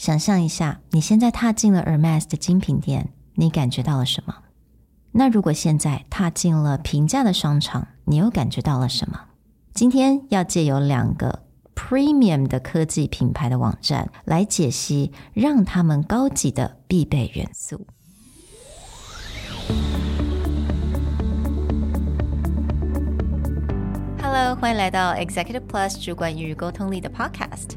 想象一下，你现在踏进了 Hermes 的精品店，你感觉到了什么？那如果现在踏进了平价的商场，你又感觉到了什么？今天要借由两个 Premium 的科技品牌的网站来解析让他们高级的必备元素。Hello，欢迎来到 Executive Plus 主管与沟通力的 Podcast。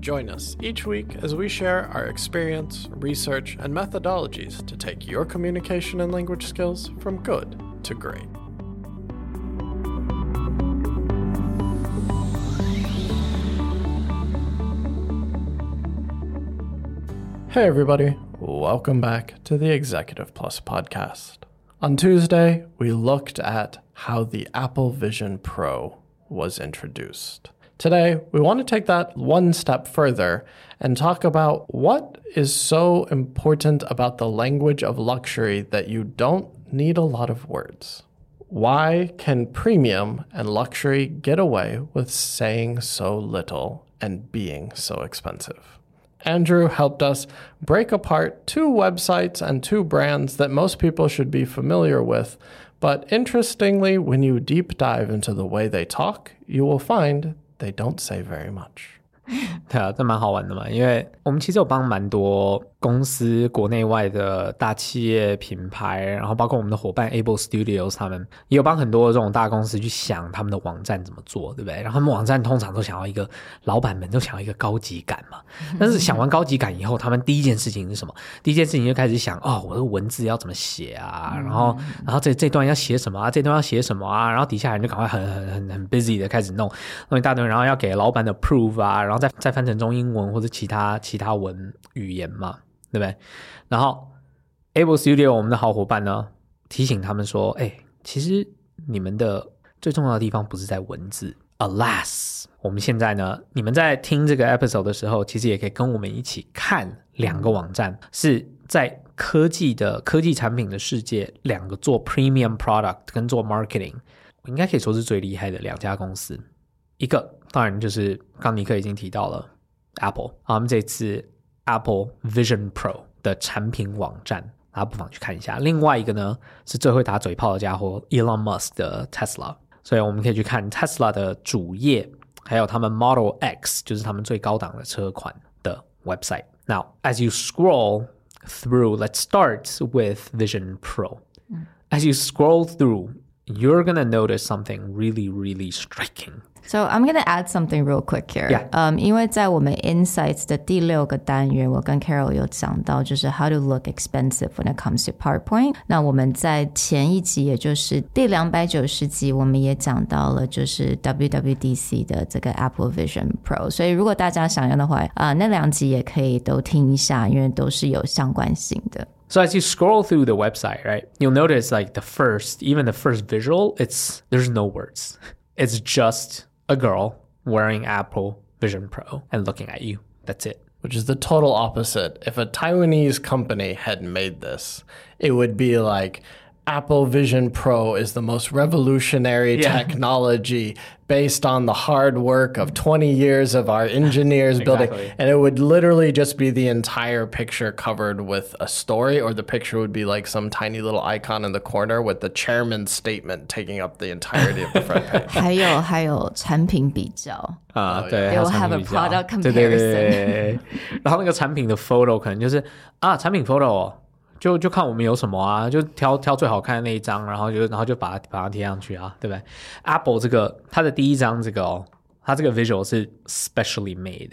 Join us each week as we share our experience, research, and methodologies to take your communication and language skills from good to great. Hey, everybody. Welcome back to the Executive Plus podcast. On Tuesday, we looked at how the Apple Vision Pro was introduced. Today, we want to take that one step further and talk about what is so important about the language of luxury that you don't need a lot of words. Why can premium and luxury get away with saying so little and being so expensive? Andrew helped us break apart two websites and two brands that most people should be familiar with. But interestingly, when you deep dive into the way they talk, you will find they don't say very much. 对啊，这蛮好玩的嘛，因为我们其实有帮蛮多公司国内外的大企业品牌，然后包括我们的伙伴 Able Studios，他们也有帮很多这种大公司去想他们的网站怎么做，对不对？然后他们网站通常都想要一个老板们都想要一个高级感嘛，但是想完高级感以后，他们第一件事情是什么？第一件事情就开始想哦，我的文字要怎么写啊？然后，然后这这段要写什么啊？这段要写什么啊？然后底下人就赶快很很很很 busy 的开始弄弄一大堆，然后要给老板的 prove 啊，然后再再翻成中英文或者其他其他文语言嘛，对不对？然后 Able Studio 我们的好伙伴呢，提醒他们说，哎，其实你们的最重要的地方不是在文字。Alas，我们现在呢，你们在听这个 episode 的时候，其实也可以跟我们一起看两个网站，是在科技的科技产品的世界，两个做 premium product 跟做 marketing，我应该可以说是最厉害的两家公司。一个当然就是刚尼克已经提到了 Apple，啊，我们这次 Apple Vision Pro 的产品网站，大家不妨去看一下。另外一个呢，是最会打嘴炮的家伙 Elon Musk 的 Tesla，所以我们可以去看 Tesla 的主页，还有他们 Model X，就是他们最高档的车款的 website。Now, as you scroll through, let's start with Vision Pro. As you scroll through, you're gonna notice something really, really striking. So I'm gonna add something real quick here. Yeah. 嗯、因为在我们 Insights 的第六个单元，我跟 Carol 有讲到，就是 How to look expensive when it comes to PowerPoint。那我们在前一集，也就是第两百九十集，我们也讲到了，就是 WWDC 的这个 Apple Vision Pro。所以如果大家想要的话，啊、那两集也可以都听一下，因为都是有相关性的。 So as you scroll through the website, right, you'll notice like the first, even the first visual, it's there's no words. It's just a girl wearing Apple Vision Pro and looking at you. That's it. Which is the total opposite. If a Taiwanese company had made this, it would be like Apple Vision Pro is the most revolutionary Yeah. technology based on the hard work of 20 years of our engineers building. Exactly. And it would literally just be the entire picture covered with a story, or the picture would be like some tiny little icon in the corner with the chairman's statement taking up the entirety of the front page. 还有还有产品比较。啊，对 They will 还有 have 产 a 品比较 product 对对对 comparison 对对对然后那个产品的 photo 可能就是啊，产品 photo 哦 就就看我们有什么啊，就挑挑最好看的那一张，然后就然后就把它把它贴上去啊，对不对？Apple 这个它的第一张这个哦，它这个 visual 是 specially made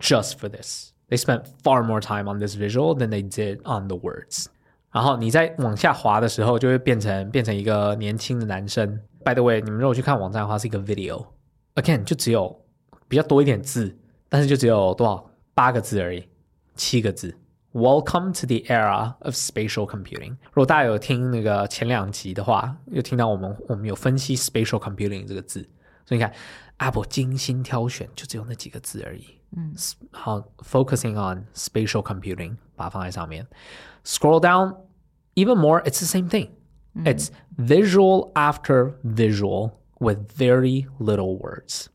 just for this. They spent far more time on this visual than they did on the words. 然后你在往下滑的时候，就会变成变成一个年轻的男生。By the way，你们如果去看网站的话，是一个 video。Again，就只有比较多一点字，但是就只有多少八个字而已，七个字。Welcome to the era of spatial computing。如果大家有听那个前两集的话，有听到我们我们有分析 spatial computing 这个字，所以你看 Apple 精心挑选，就只有那几个字而已。嗯，好，focusing on spatial computing，把它放在上面。Scroll down even more, it's the same thing. It's visual after visual with very little words.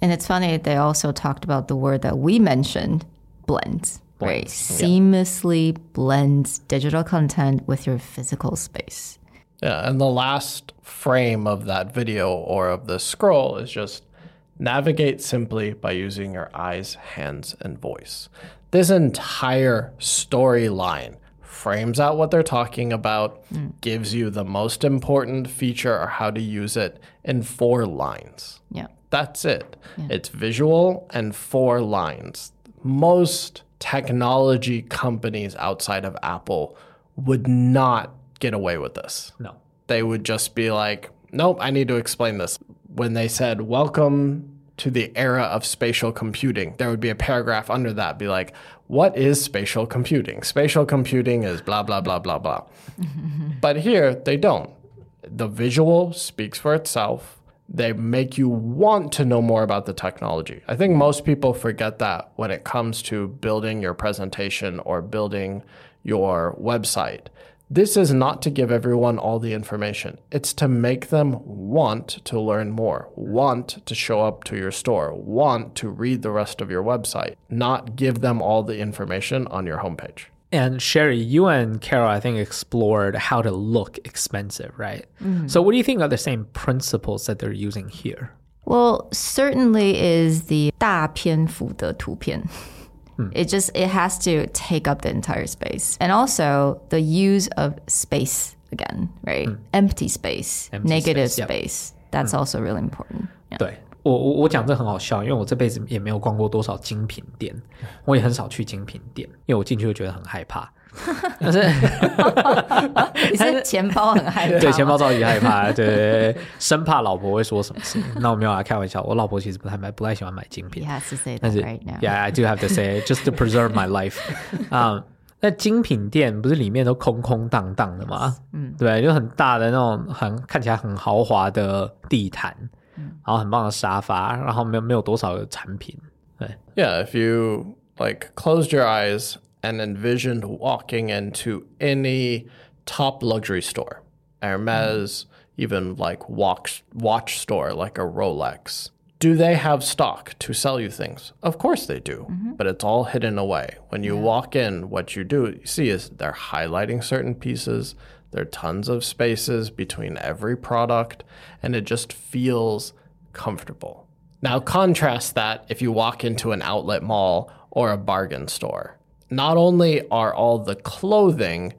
And it's funny, they also talked about the word that we mentioned, blends. right? Yeah. Seamlessly blends digital content with your physical space. Yeah, and the last frame of that video or of the scroll is just navigate simply by using your eyes, hands, and voice. This entire storyline frames out what they're talking about, hmm. gives you the most important feature or how to use it in four lines. Yeah. That's it. It's visual and four lines. Most technology companies outside of Apple would not get away with this. No. They would just be like, nope, I need to explain this. When they said, welcome to the era of spatial computing, there would be a paragraph under that be like, what is spatial computing? Spatial computing is blah, blah, blah, blah, blah. but here, they don't. The visual speaks for itself. They make you want to know more about the technology. I think most people forget that when it comes to building your presentation or building your website. This is not to give everyone all the information. It's to make them want to learn more, want to show up to your store, want to read the rest of your website, not give them all the information on your homepage. And Sherry, you and Carol, I think, explored how to look expensive, right? So, what do you think are the same principles that they're using here? Well, certainly is the 大篇幅的图片. It just it has to take up the entire space. And also the use of space again, right? Empty space, Empty negative space, yep. space. That's also really important. Yeah. 对 我我我讲这很好笑，因为我这辈子也没有逛过多少精品店，我也很少去精品店，因为我进去就觉得很害怕。但是 你是钱包很害怕吗？对钱包超级害怕，对对对，对生怕老婆会说什么事。那我没有来开玩笑，我老婆其实不太买，不太喜欢买精品 to say 但 that 是 right now. Yeah, I do have to say just to preserve my life. 啊、那精品店不是里面都空空荡荡的吗？嗯，对，就很大的那种很看起来很豪华的地毯，然后很棒的沙发，然后没有没有多少的产品。对， Yeah, if you like closed your eyes and envisioned walking into any top luxury store, Hermes, even like watch watch store like a Rolex. Do they have stock to sell you things? Of course they do, but it's all hidden away. When you walk in, what you do you see is they're highlighting certain pieces. there are tons of spaces between every product, and it just feels comfortable. Now, contrast that if you walk into an outlet mall or a bargain store. Not only are all the clothing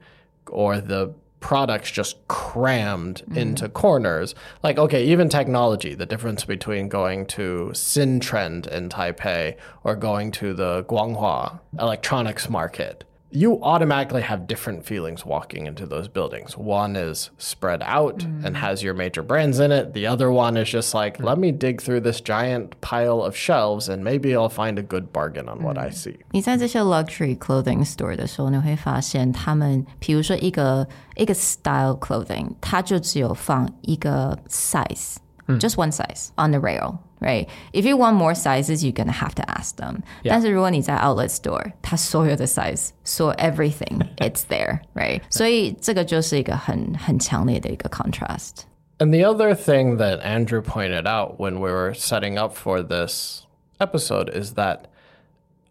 or the products just crammed mm-hmm. into corners, like, okay, even technology, the difference between going to Syntrend in Taipei or going to the Guanghua electronics market You automatically have different feelings walking into those buildings. One is spread out and has your major brands in it. The other one is just like, let me dig through this giant pile of shelves and maybe I'll find a good bargain on what I see. 你在这些 luxury clothing store 的时候，你会发现他们，比如说一个一个 style clothing，它就只有放一个 size。Just one size on the rail, right? If you want more sizes, you're gonna have to ask them. 但是如果你在 outlet store，它所有的 size，所有 everything it's there, right? 所以这个就是一个很很强烈的一个 contrast. And the other thing that Andrew pointed out when we were setting up for this episode is that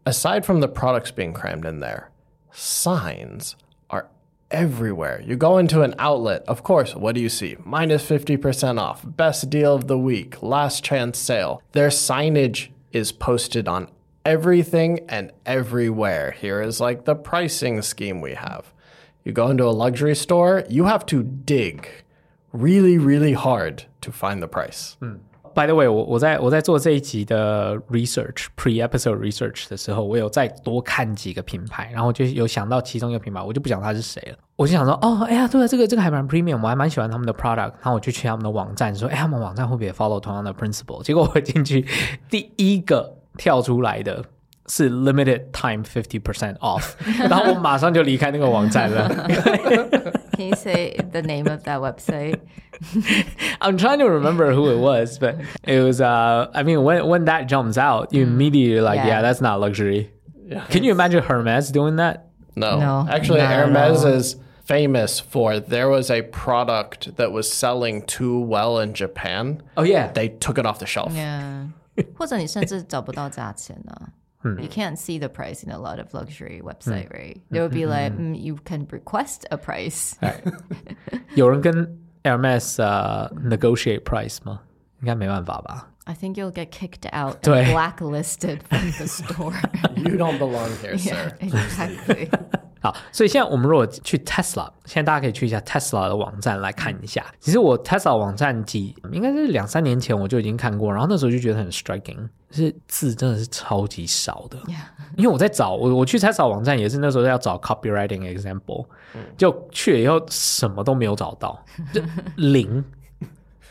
aside from the products being crammed in there, signs are everywhere. You go into an outlet, of course, what do you see? Minus 50% off, best deal of the week, last chance sale. Their signage is posted on everything and everywhere. Here is like the pricing scheme we have. You go into a luxury store, you have to dig really, really hard to find the price. Hmm By the way，我我在我在做这一集的 research pre episode research 的时候，我有再多看几个品牌，然后就有想到其中一个品牌，我就不讲它是谁了。我就想说，哦，哎呀，对了，这个这个还蛮 premium，我还蛮喜欢他们的 product。然后我就去他们的网站说，哎，他们网站会不会也 follow 同样的 principle？结果我进去第一个跳出来的 是 limited time fifty percent off，然后我马上就离开那个网站了。 Can you say the name of that website? I'm trying to remember who it was, but it was. Uh, I mean, when when that jumps out, you immediately like, Yeah. yeah, that's not luxury. Yeah. Can you imagine Hermes doing that? No. No, Actually, not at Hermes all. is famous for there was a product that was selling too well in Japan. Oh yeah, They took it off the shelf. Yeah. 或者你甚至找不到价钱呢。You can't see the price in a lot of luxury website, right? They would be like, mm, you can request a price. 有人跟 Hermes 呃 negotiate price 吗？应该没办法吧？ I think you'll get kicked out 对。 and blacklisted from the store. You don't belong here, yeah, sir. exactly. 好，所以现在我们如果去 Tesla，现在大家可以去一下 Tesla 的网站来看一下。其实我 Tesla 网站几应该是两三年前我就已经看过，然后那时候就觉得很 striking， 是字真的是超级少的。Yeah. 因为我在找我我去 Tesla 网站也是那时候要找 copywriting example，、就去了以后什么都没有找到，就零，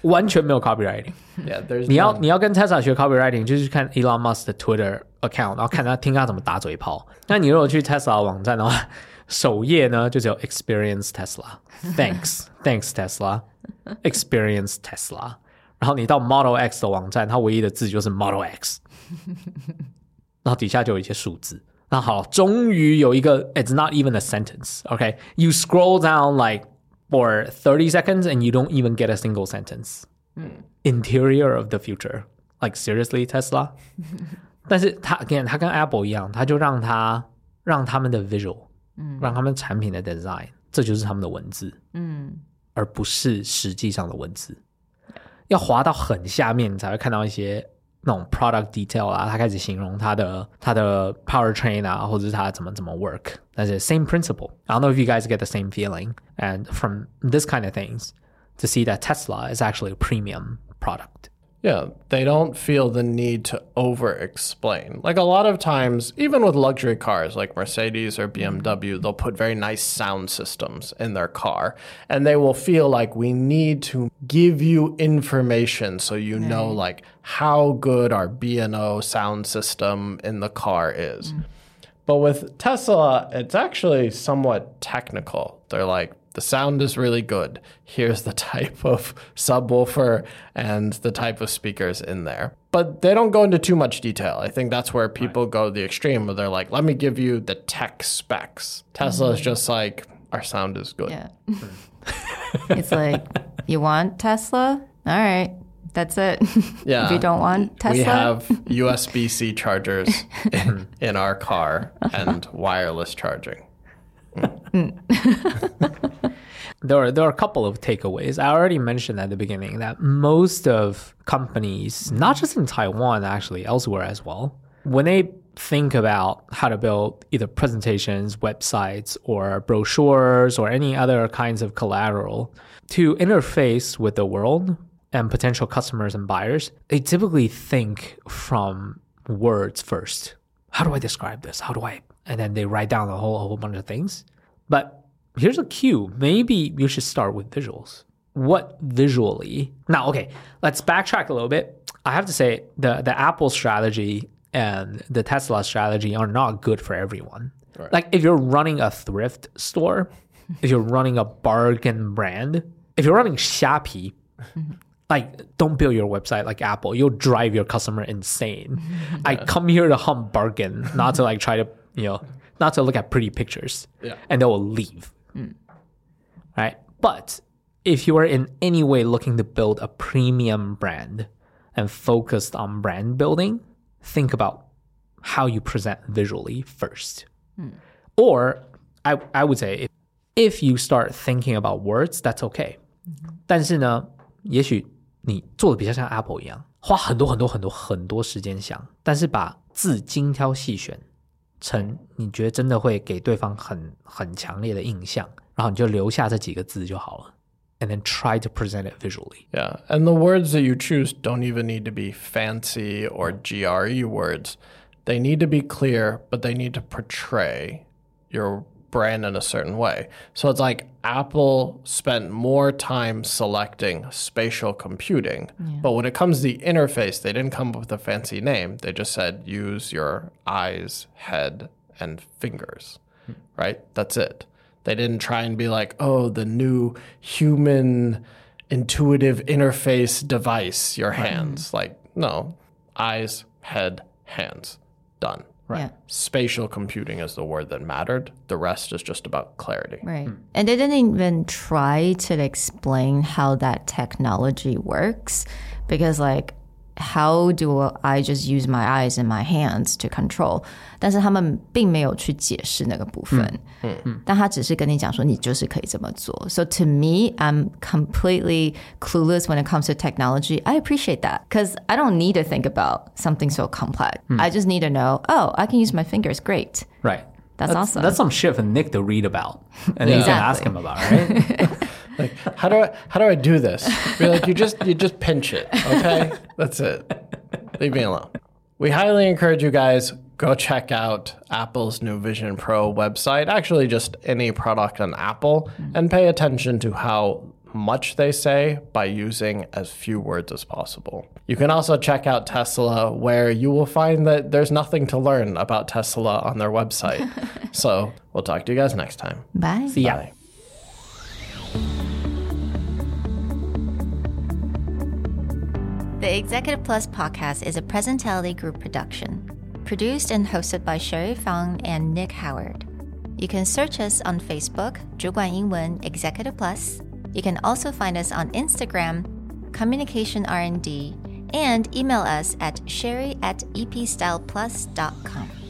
完全没有 copywriting。Yeah, 你要你要跟 Tesla 学 copywriting，就是去看 Elon Musk 的 Twitter account，然后看他听他怎么打嘴炮。那你如果去 Tesla 网站的话，首页呢就只有 Experience Tesla，Thanks Thanks Tesla，Experience Tesla。然后你到 Model X 的网站，它唯一的字就是 Model X，然后底下就有一些数字。那好，终于有一个，It's not even a sentence. Okay, you scroll down like for thirty seconds and you don't even get a single sentence. Interior of the future, like seriously, Tesla. 但是它 again，它跟 Apple 一样，它就让它让他们的 visual，让他们产品的 design，这就是他们的文字，而不是实际上的文字。 要滑到很下面，你才会看到一些那种 product detail 啊，他开始形容它的它的 powertrain 啊，或者是它怎么怎么 work。但是 same principle. I don't know if you guys get the same feeling. And from this kind of things, to see that Tesla is actually a premium product. Yeah, they don't feel the need to over explain. Like a lot of times, even with luxury cars like Mercedes or BMW, they'll put very nice sound systems in their car. And they will feel like we need to give you information so you know like how good our B&O sound system in the car is. Mm. But with Tesla, it's actually somewhat technical. They're like, the sound is really good. Here's the type of subwoofer and the type of speakers in there. But they don't go into too much detail. I think that's where people go the extreme where they're like, let me give you the tech specs. Tesla is mm-hmm. just like, our sound is good. Yeah. it's like, you want Tesla? All right. That's it. Yeah. if you don't want Tesla, We have USB C chargers in, in our car and wireless charging. Mm. there are there are a couple of takeaways. I already mentioned at the beginning that most of companies, not just in Taiwan, actually elsewhere as well, when they think about how to build either presentations, websites, or brochures, or any other kinds of collateral to interface with the world and potential customers and buyers, they typically think from words first. How do I describe this? How do I? And then they write down a whole a whole bunch of things. But here's a cue. Maybe you should start with visuals. What visually? Now, okay, let's backtrack a little bit. I have to say the the Apple strategy and the Tesla strategy are not good for everyone. Like if you're running a thrift store, if you're running a bargain brand, if you're running Shopee, like don't build your website like Apple. You'll drive your customer insane. I come here to hunt bargain, not to like try to, you know, not to look at pretty pictures. Yeah. And they will leave. Right? But if you are in any way looking to build a premium brand and focused on brand building, think about how you present visually first. Or I, I would say if, if you start thinking about words, that's okay. 但是呢，也许你做的比较像 Apple 一样，花很多很多很多很多时间想，但是把字精挑细选 成你觉得真的会给对方很很强烈的印象，然后你就留下这几个字就好了。And then try to present it visually. Yeah, and the words that you choose don't even need to be fancy or GRE words. They need to be clear, but they need to portray your brand in a certain way. So it's like Apple spent more time selecting spatial computing. But when it comes to the interface, they didn't come up with a fancy name. They just said use your eyes, head, and fingers, hmm. right? That's it. They didn't try and be like, oh, the new human intuitive interface device, your hands. Like, no, eyes, head, hands, done. Yeah. Spatial computing is the word that mattered. The rest is just about clarity. Right. Hmm. And they didn't even try to explain how that technology works because, like, how do I just use my eyes and my hands to control？但是他们并没有去解释那个部分，但他只是跟你讲说你就是可以这么做。So to me, I'm completely clueless when it comes to technology. I appreciate that because I don't need to think about something so complex. I just need to know, oh, I can use my fingers. Great. Right. That's awesome. That's some shit for Nick to read about, and then you can ask him about, right? Like, how do I how do I do this? Be like, you just you just pinch it, okay? That's it. Leave me alone. We highly encourage you guys go check out Apple's new Vision Pro website. Actually, just any product on Apple, and pay attention to how much they say by using as few words as possible. You can also check out Tesla, where you will find that there's nothing to learn about Tesla on their website. so we'll talk to you guys next time. Bye. See ya. Bye. The Executive Plus podcast is a Presentality Group production, produced and hosted by Sherry Fang and Nick Howard. You can search us on Facebook, 主管英文 Executive Plus. you can also find us on Instagram, Communication R&D, and email us at sherry at epstyleplus.com.